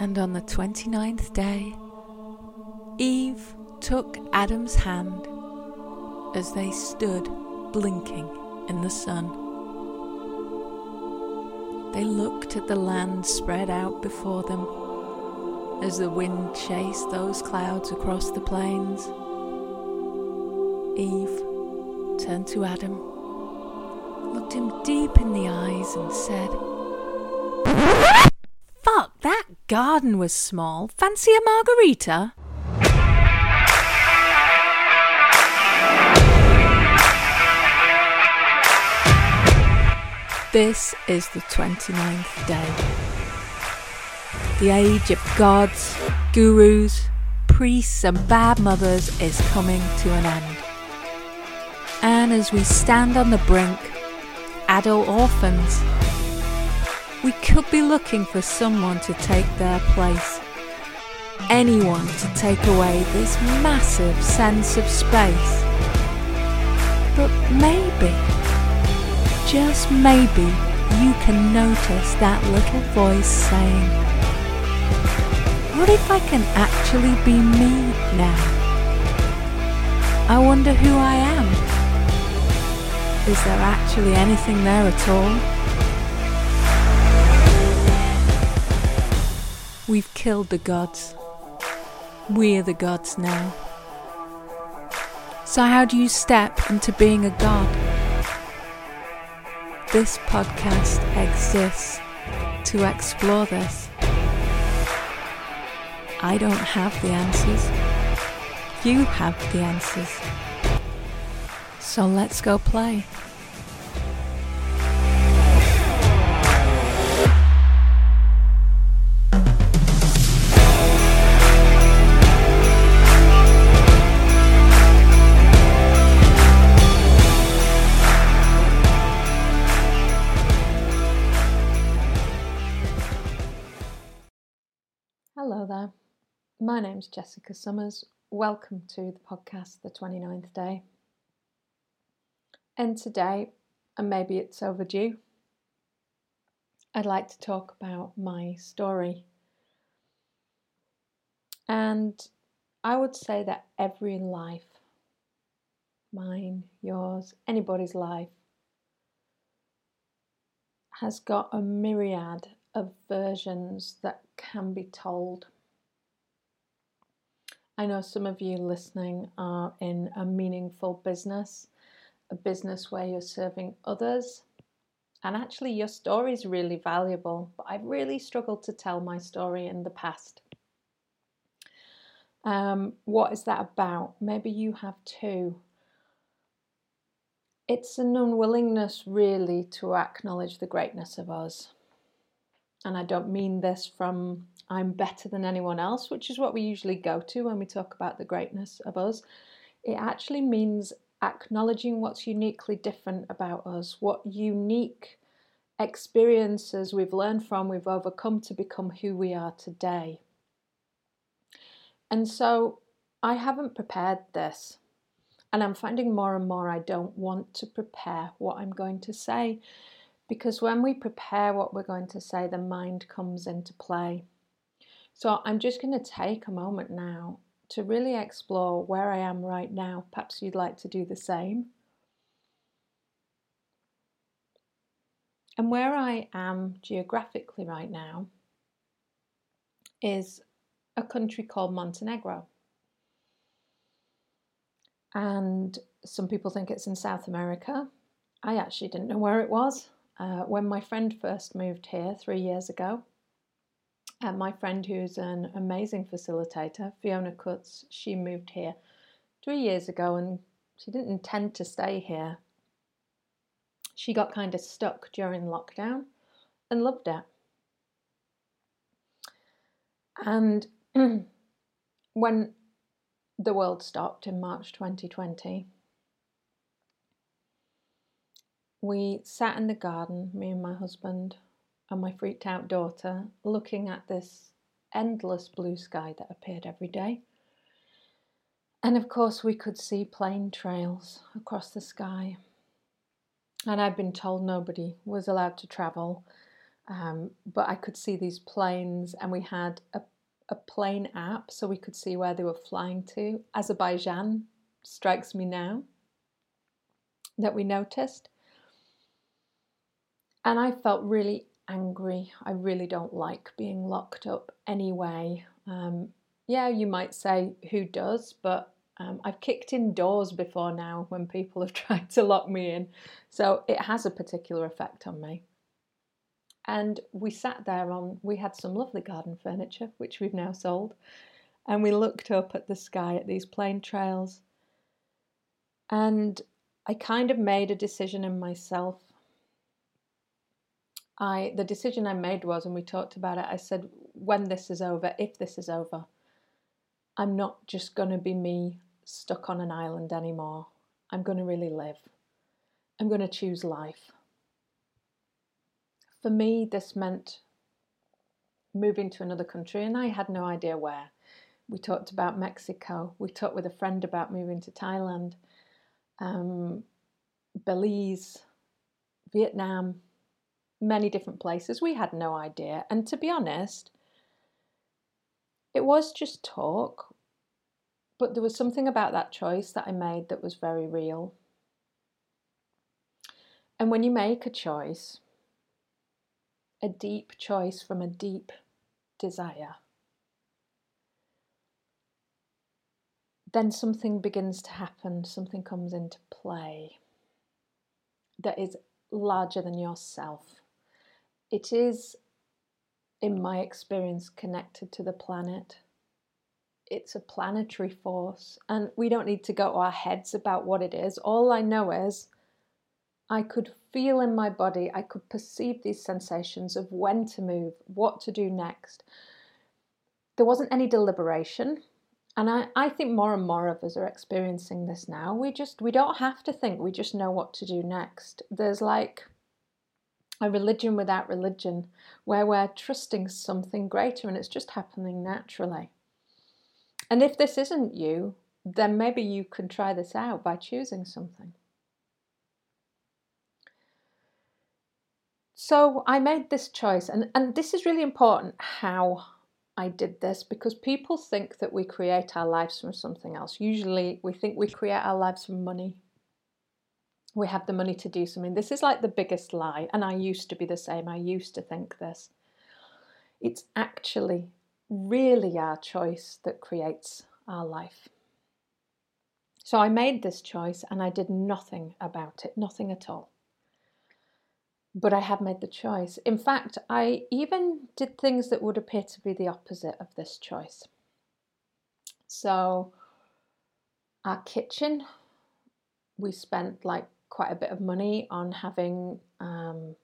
And on the 29th day, Eve took Adam's hand as they stood blinking in the sun. They looked at the land spread out before them as the wind chased those clouds across the plains. Eve turned to Adam, looked him deep in the eyes, and said, garden was small. Fancy a margarita? This is the 29th day. The age of gods, gurus, priests, and bad mothers is coming to an end. And as we stand on the brink, adult orphans, we could be looking for someone to take their place. Anyone to take away this massive sense of space. But maybe just maybe you can notice that little voice saying, What if I can actually be me now? I wonder who I am. Is there actually anything there at all? We've killed the gods. We're the gods now. So, how do you step into being a god? This podcast exists to explore this. I don't have the answers. You have the answers. So let's go play. My name's Jessica Summers. Welcome to the podcast, The 29th Day. And today, and maybe it's overdue, I'd like to talk about my story. And I would say that every life, mine, yours, anybody's life, has got a myriad of versions that can be told. I know some of you listening are in a meaningful business, a business where you're serving others, and actually your story is really valuable, but I've really struggled to tell my story in the past. Um, what is that about? Maybe you have too. It's an unwillingness really to acknowledge the greatness of us and I don't mean this from I'm better than anyone else, which is what we usually go to when we talk about the greatness of us. It actually means acknowledging what's uniquely different about us, what unique experiences we've learned from, we've overcome to become who we are today. And so I haven't prepared this. And I'm finding more and more I don't want to prepare what I'm going to say because when we prepare what we're going to say, the mind comes into play. So I'm just going to take a moment now to really explore where I am right now. Perhaps you'd like to do the same. And where I am geographically right now is a country called Montenegro. And some people think it's in South America. I actually didn't know where it was. Uh, when my friend first moved here three years ago, and my friend, who's an amazing facilitator, Fiona Kutz, she moved here three years ago and she didn't intend to stay here. She got kind of stuck during lockdown and loved it. And when the world stopped in March 2020, we sat in the garden, me and my husband, and my freaked out daughter, looking at this endless blue sky that appeared every day. And of course, we could see plane trails across the sky. And I'd been told nobody was allowed to travel Um, but I could see these planes, and we had a, a plane app so we could see where they were flying to. Azerbaijan strikes me now that we noticed. And I felt really angry. I really don't like being locked up anyway. Um, yeah, you might say, who does? But um, I've kicked in doors before now when people have tried to lock me in. So it has a particular effect on me. And we sat there on, we had some lovely garden furniture, which we've now sold. And we looked up at the sky at these plane trails. And I kind of made a decision in myself. I the decision I made was, and we talked about it, I said, when this is over, if this is over, I'm not just gonna be me stuck on an island anymore. I'm gonna really live. I'm gonna choose life. For me, this meant moving to another country, and I had no idea where. We talked about Mexico. We talked with a friend about moving to Thailand um, Belize, Vietnam, many different places. We had no idea. And to be honest, it was just talk, but there was something about that choice that I made that was very real. And when you make a choice, a deep choice from a deep desire, then something begins to happen, something comes into play that is larger than yourself. It is, in my experience, connected to the planet. It's a planetary force, and we don't need to go to our heads about what it is. All I know is I could feel in my body, I could perceive these sensations of when to move, what to do next. There wasn't any deliberation and I, I think more and more of us are experiencing this now we just we don't have to think we just know what to do next there's like a religion without religion where we're trusting something greater and it's just happening naturally and if this isn't you then maybe you can try this out by choosing something so i made this choice and, and this is really important how I did this because people think that we create our lives from something else. Usually, we think we create our lives from money. We have the money to do something. This is like the biggest lie, and I used to be the same. I used to think this. It's actually really our choice that creates our life. So I made this choice and I did nothing about it, nothing at all but I have made the choice. In fact, I even did things that would appear to be the opposite of this choice. So, our kitchen, we spent like quite a bit of money on having um,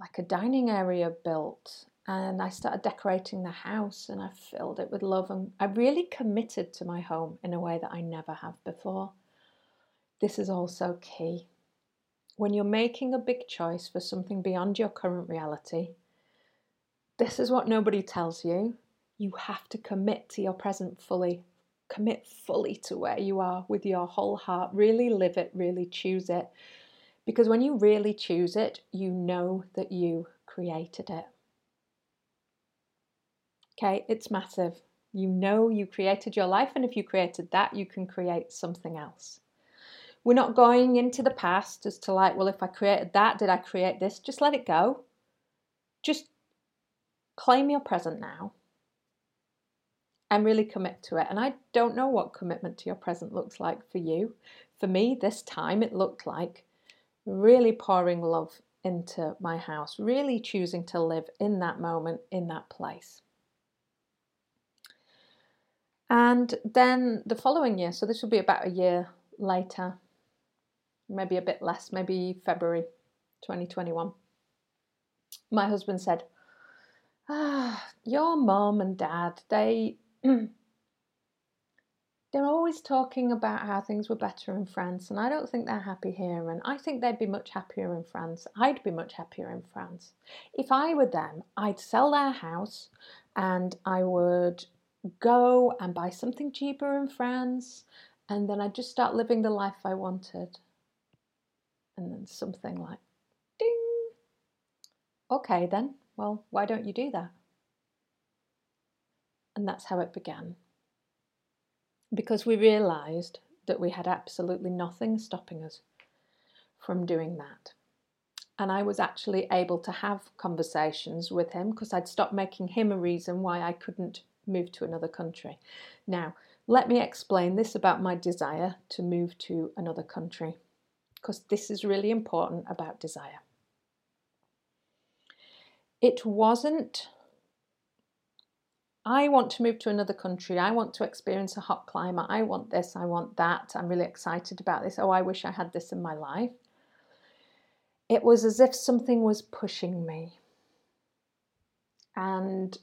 like a dining area built. And I started decorating the house and I filled it with love. And I really committed to my home in a way that I never have before. This is also key when you're making a big choice for something beyond your current reality, this is what nobody tells you. You have to commit to your present fully. Commit fully to where you are with your whole heart. Really live it, really choose it. Because when you really choose it, you know that you created it. Okay, it's massive. You know you created your life, and if you created that, you can create something else. We're not going into the past as to like, well, if I created that, did I create this? Just let it go. Just claim your present now and really commit to it. And I don't know what commitment to your present looks like for you. For me, this time it looked like really pouring love into my house, really choosing to live in that moment, in that place. And then the following year, so this will be about a year later, maybe a bit less, maybe February 2021. My husband said, ah, your mom and dad, they Mm. they're always talking about how things were better in France, and I don't think they're happy here. And I think they'd be much happier in France. I'd be much happier in France. If I were them, I'd sell their house and I would go and buy something cheaper in France, and then I'd just start living the life I wanted and then something like ding. okay, then, well, why don't you do that? And that's how it began. Because we realised that we had absolutely nothing stopping us from doing that. And I was actually able to have conversations with him because I'd stopped making him a reason why I couldn't move to another country. Now, let me explain this about my desire to move to another country because this is really important about desire. It wasn't, I want to move to another country. I want to experience a hot climate. I want this. I want that. I'm really excited about this. Oh, I wish I had this in my life. It was as if something was pushing me. And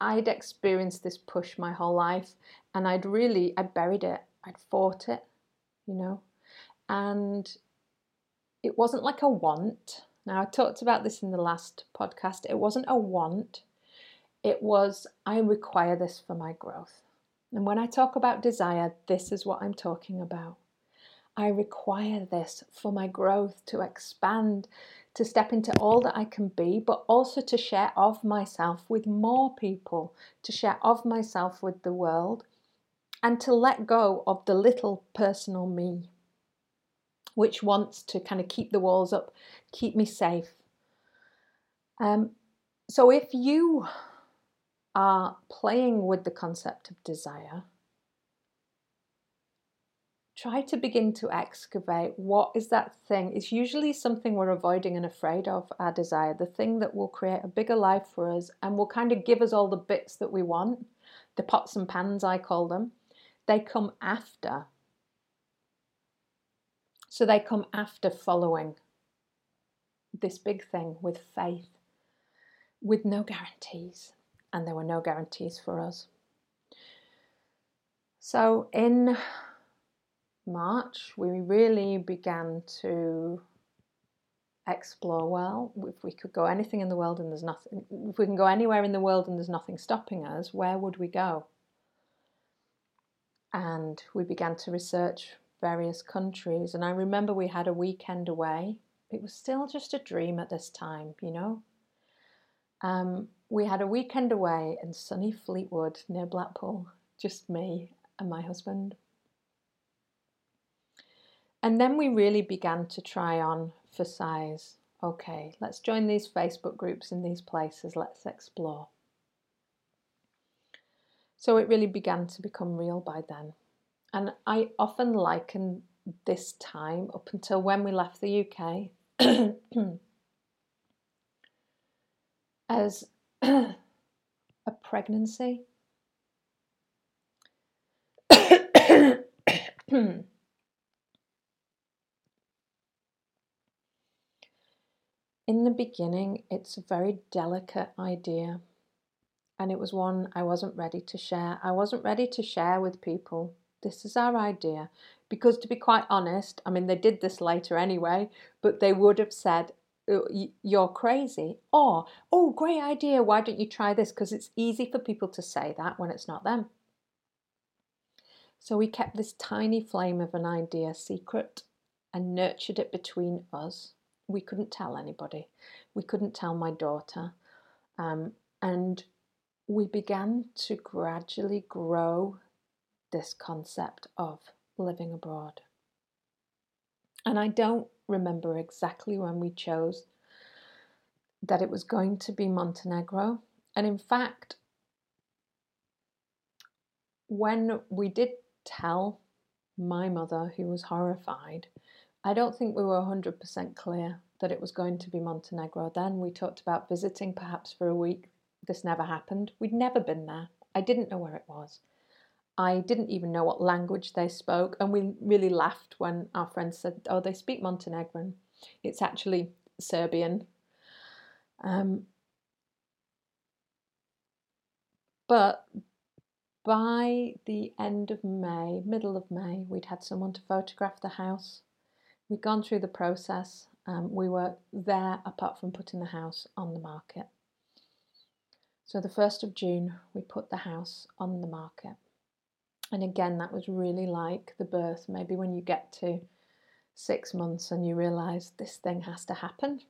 I'd experienced this push my whole life and I'd really, I'd buried it. I'd fought it, you know. And it wasn't like a want. Now, I talked about this in the last podcast. It wasn't a want, it was, I require this for my growth. And when I talk about desire, this is what I'm talking about. I require this for my growth to expand, to step into all that I can be, but also to share of myself with more people, to share of myself with the world, and to let go of the little personal me, which wants to kind of keep the walls up, keep me safe. Um, so if you are playing with the concept of desire, try to begin to excavate what is that thing. It's usually something we're avoiding and afraid of, our desire, the thing that will create a bigger life for us and will kind of give us all the bits that we want, the pots and pans, I call them. They come after. So they come after following this big thing with faith, with no guarantees. And there were no guarantees for us. So in March, we really began to explore well if we could go anything in the world and there's nothing if we can go anywhere in the world and there's nothing stopping us where would we go? And we began to research various countries and i remember we had a weekend away. It was still just a dream at this time you know? Um, we had a weekend away in sunny fleetwood near blackpool just me and my husband and then we really began to try on for size. Okay, let's join these Facebook groups in these places, let's explore. So it really began to become real by then. And I often liken this time up until when we left the UK as a pregnancy. in the beginning, it's a very delicate idea. And it was one I wasn't ready to share. I wasn't ready to share with people. This is our idea. Because to be quite honest, I mean, they did this later anyway, but they would have said, You're crazy. Or, Oh, great idea. Why don't you try this? Because it's easy for people to say that when it's not them. So we kept this tiny flame of an idea secret and nurtured it between us we couldn't tell anybody. We couldn't tell my daughter. Um, and we began to gradually grow this concept of living abroad. And I don't remember exactly when we chose that it was going to be Montenegro. And in fact, when we did tell my mother, who was horrified, I don't think we were 100% clear that it was going to be Montenegro then. We talked about visiting perhaps for a week. This never happened. We'd never been there. I didn't know where it was. I didn't even know what language they spoke, and we really laughed when our friends said, Oh, they speak Montenegrin. It's actually Serbian. Um, but by the end of May, middle of May, we'd had someone to photograph the house We'd gone through the process. Um, we were there apart from putting the house on the market. So the 1st of June, we put the house on the market. And again, that was really like the birth. Maybe when you get to six months and you realize this thing has to happen,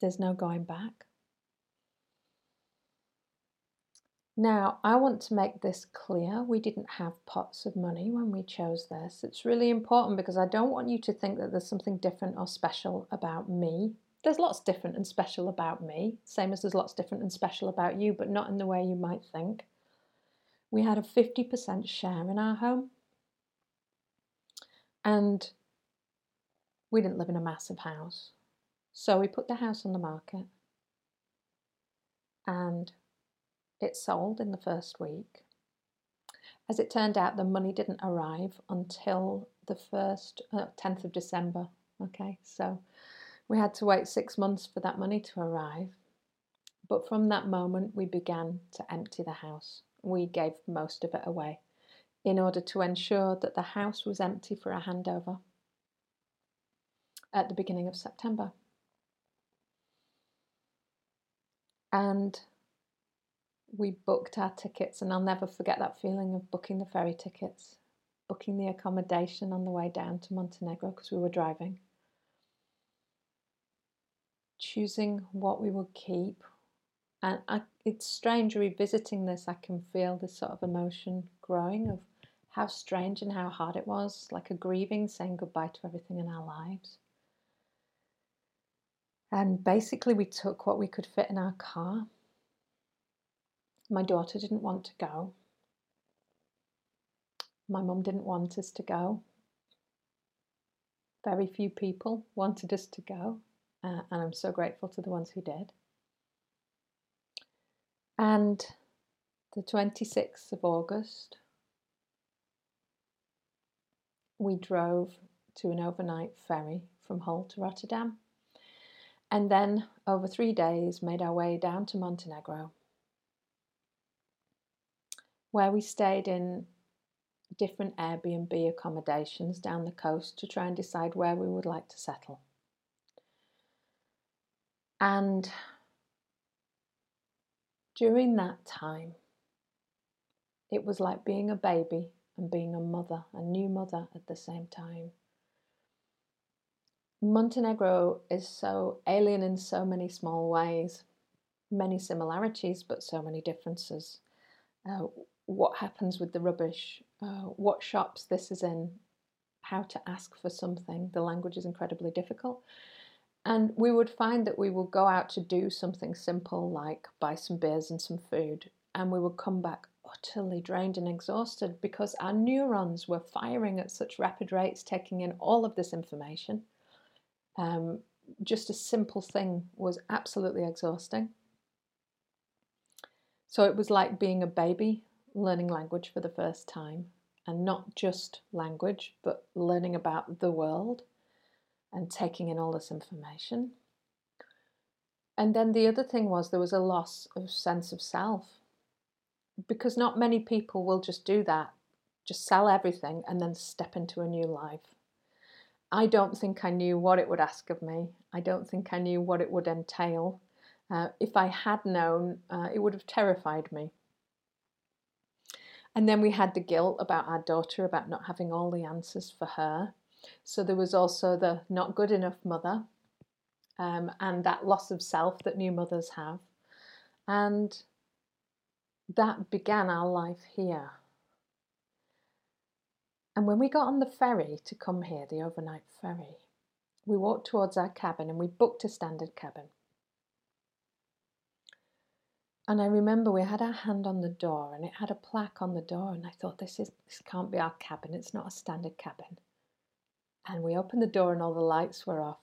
There's no going back. Now, I want to make this clear. We didn't have pots of money when we chose this. It's really important because I don't want you to think that there's something different or special about me. There's lots different and special about me, same as there's lots different and special about you, but not in the way you might think. We had a 50% share in our home. And we didn't live in a massive house. So we put the house on the market. And it sold in the first week. As it turned out, the money didn't arrive until the first uh, 10th of December. Okay, so we had to wait six months for that money to arrive. But from that moment, we began to empty the house. We gave most of it away in order to ensure that the house was empty for a handover at the beginning of September. And we booked our tickets, and I'll never forget that feeling of booking the ferry tickets, booking the accommodation on the way down to Montenegro because we were driving, choosing what we would keep. And I, it's strange revisiting this, I can feel this sort of emotion growing of how strange and how hard it was, like a grieving, saying goodbye to everything in our lives. And basically, we took what we could fit in our car my daughter didn't want to go. My mum didn't want us to go. Very few people wanted us to go, uh, and I'm so grateful to the ones who did. And the 26th of August, we drove to an overnight ferry from Hull to Rotterdam, and then over three days made our way down to Montenegro where we stayed in different Airbnb accommodations down the coast to try and decide where we would like to settle. And during that time, it was like being a baby and being a mother, a new mother at the same time. Montenegro is so alien in so many small ways, many similarities, but so many differences. Uh, what happens with the rubbish, uh, what shops this is in, how to ask for something. The language is incredibly difficult. And we would find that we would go out to do something simple like buy some beers and some food, and we would come back utterly drained and exhausted because our neurons were firing at such rapid rates, taking in all of this information. Um, just a simple thing was absolutely exhausting. So it was like being a baby learning language for the first time, and not just language, but learning about the world and taking in all this information. And then the other thing was there was a loss of sense of self because not many people will just do that, just sell everything and then step into a new life. I don't think I knew what it would ask of me. I don't think I knew what it would entail. Uh, if I had known, uh, it would have terrified me. And then we had the guilt about our daughter, about not having all the answers for her. So there was also the not good enough mother um, and that loss of self that new mothers have. And that began our life here. And when we got on the ferry to come here, the overnight ferry, we walked towards our cabin and we booked a standard cabin. And I remember we had our hand on the door and it had a plaque on the door and I thought this is this can't be our cabin, it's not a standard cabin. And we opened the door and all the lights were off.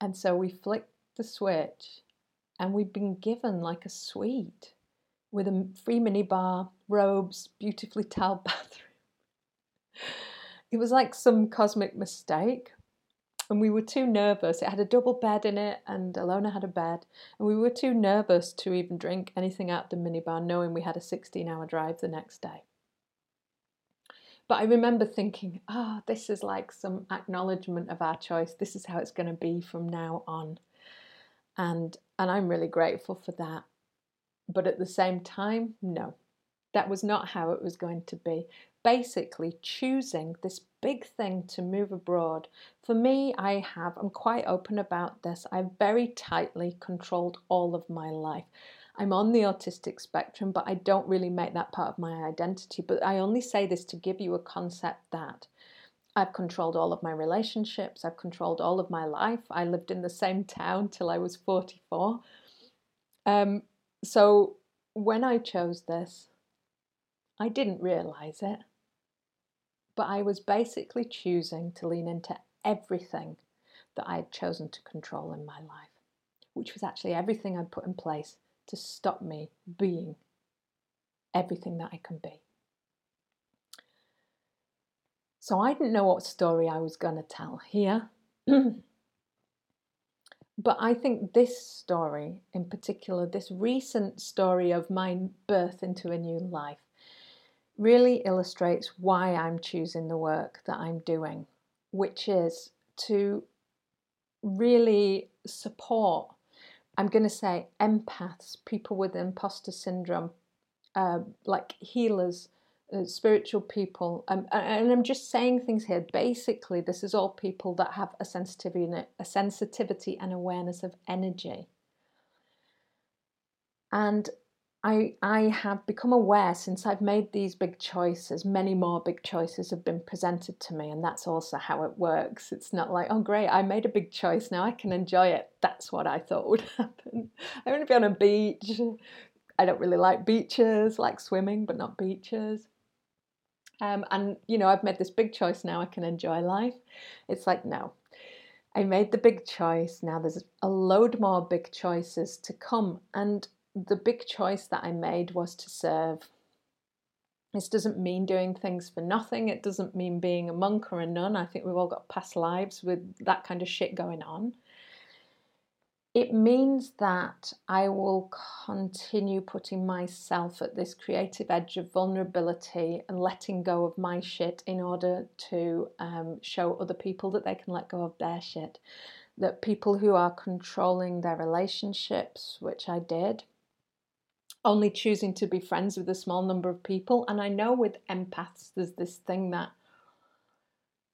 And so we flicked the switch and we'd been given like a suite with a free mini bar, robes, beautifully tiled bathroom. It was like some cosmic mistake and we were too nervous. It had a double bed in it, and Alona had a bed, and we were too nervous to even drink anything out the minibar, knowing we had a 16 hour drive the next day. But I remember thinking, oh, this is like some acknowledgement of our choice. This is how it's going to be from now on. And, and I'm really grateful for that. But at the same time, no, that was not how it was going to be. Basically, choosing this big thing to move abroad. For me, I have, I'm quite open about this. I've very tightly controlled all of my life. I'm on the autistic spectrum, but I don't really make that part of my identity. But I only say this to give you a concept that I've controlled all of my relationships, I've controlled all of my life. I lived in the same town till I was 44. Um, so when I chose this, I didn't realize it, but I was basically choosing to lean into everything that I had chosen to control in my life, which was actually everything I'd put in place to stop me being everything that I can be. So I didn't know what story I was going to tell here. but I think this story in particular, this recent story of my birth into a new life, really illustrates why I'm choosing the work that I'm doing, which is to really support, I'm going to say, empaths, people with imposter syndrome, uh, like healers, uh, spiritual people. Um, and I'm just saying things here. Basically, this is all people that have a sensitivity, a sensitivity and awareness of energy. And I, I have become aware since I've made these big choices, many more big choices have been presented to me, and that's also how it works. It's not like, oh, great, I made a big choice, now I can enjoy it. That's what I thought would happen. I want to be on a beach. I don't really like beaches, like swimming, but not beaches. Um, and, you know, I've made this big choice now, I can enjoy life. It's like, no, I made the big choice. Now there's a load more big choices to come. And the big choice that I made was to serve. This doesn't mean doing things for nothing. It doesn't mean being a monk or a nun. I think we've all got past lives with that kind of shit going on. It means that I will continue putting myself at this creative edge of vulnerability and letting go of my shit in order to um, show other people that they can let go of their shit. That people who are controlling their relationships, which I did, only choosing to be friends with a small number of people. And I know with empaths, there's this thing that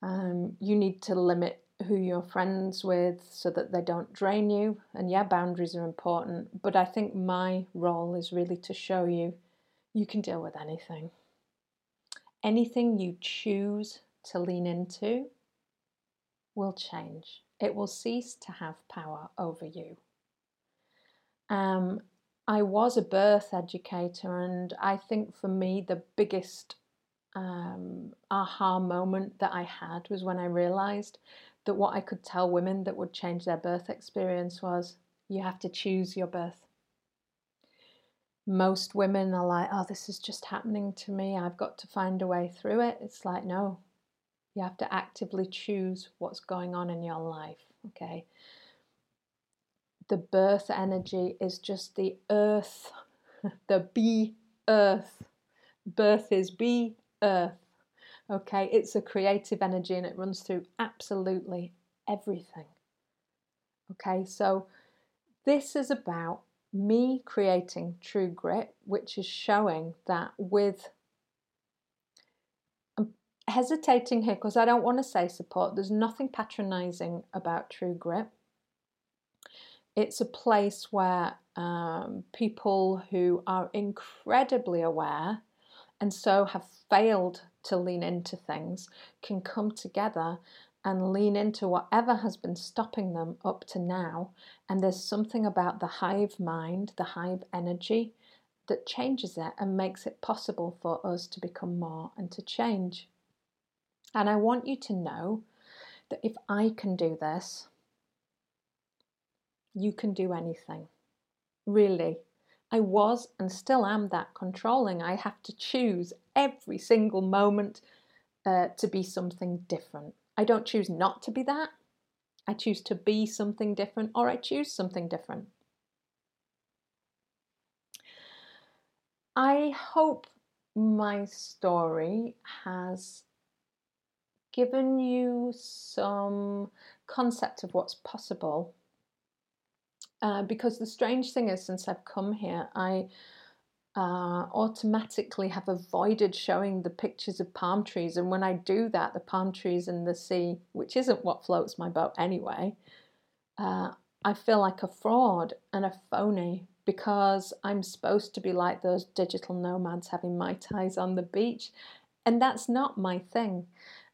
um, you need to limit who you're friends with so that they don't drain you. And yeah, boundaries are important, but I think my role is really to show you you can deal with anything. Anything you choose to lean into will change, it will cease to have power over you. Um, I was a birth educator, and I think for me, the biggest um, aha moment that I had was when I realized that what I could tell women that would change their birth experience was you have to choose your birth. Most women are like, oh, this is just happening to me. I've got to find a way through it. It's like, no, you have to actively choose what's going on in your life. Okay. The birth energy is just the earth, the be earth. Birth is be earth. Okay, it's a creative energy and it runs through absolutely everything. Okay, so this is about me creating true grit, which is showing that with I'm hesitating here because I don't want to say support, there's nothing patronizing about true grit. It's a place where um, people who are incredibly aware and so have failed to lean into things can come together and lean into whatever has been stopping them up to now. And there's something about the hive mind, the hive energy, that changes it and makes it possible for us to become more and to change. And I want you to know that if I can do this, you can do anything. Really, I was and still am that controlling. I have to choose every single moment uh, to be something different. I don't choose not to be that. I choose to be something different or I choose something different. I hope my story has given you some concept of what's possible uh, because the strange thing is, since I've come here, I uh, automatically have avoided showing the pictures of palm trees. And when I do that, the palm trees and the sea, which isn't what floats my boat anyway, uh, I feel like a fraud and a phony because I'm supposed to be like those digital nomads having Mai Tais on the beach. And that's not my thing.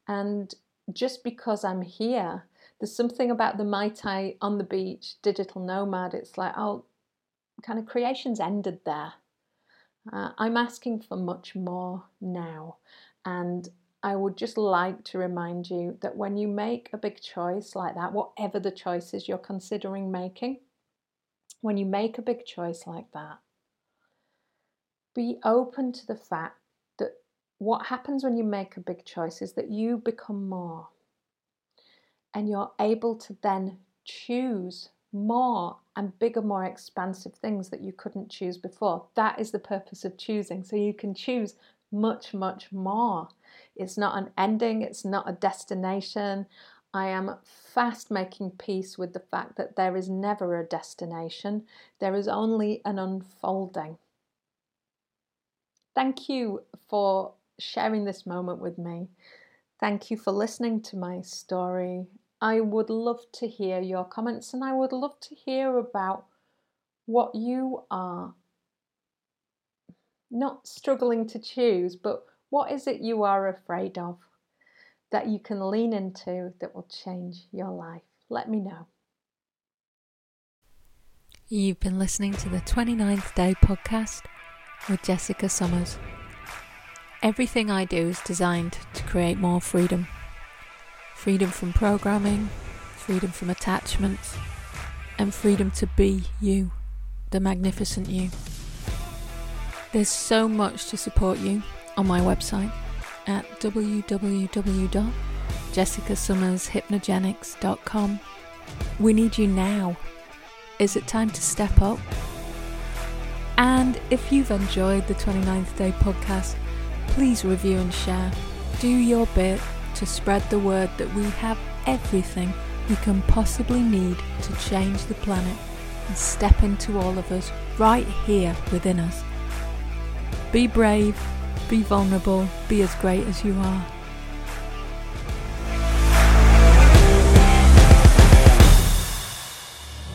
And just because I'm here, there's something about the Mai Tai on the beach, digital nomad. It's like, oh, kind of creation's ended there. Uh, I'm asking for much more now. And I would just like to remind you that when you make a big choice like that, whatever the choices you're considering making, when you make a big choice like that, be open to the fact that what happens when you make a big choice is that you become more and you're able to then choose more and bigger, more expansive things that you couldn't choose before. That is the purpose of choosing. So you can choose much, much more. It's not an ending, it's not a destination. I am fast making peace with the fact that there is never a destination, there is only an unfolding. Thank you for sharing this moment with me. Thank you for listening to my story. I would love to hear your comments and I would love to hear about what you are not struggling to choose, but what is it you are afraid of that you can lean into that will change your life? Let me know. You've been listening to the 29th Day podcast with Jessica Summers. Everything I do is designed to create more freedom freedom from programming, freedom from attachments, and freedom to be you, the magnificent you. There's so much to support you on my website at www.jessicasummershypnogenics.com. We need you now. Is it time to step up? And if you've enjoyed the 29th Day podcast, please review and share. Do your bit to spread the word that we have everything we can possibly need to change the planet and step into all of us right here within us. Be brave, be vulnerable, be as great as you are.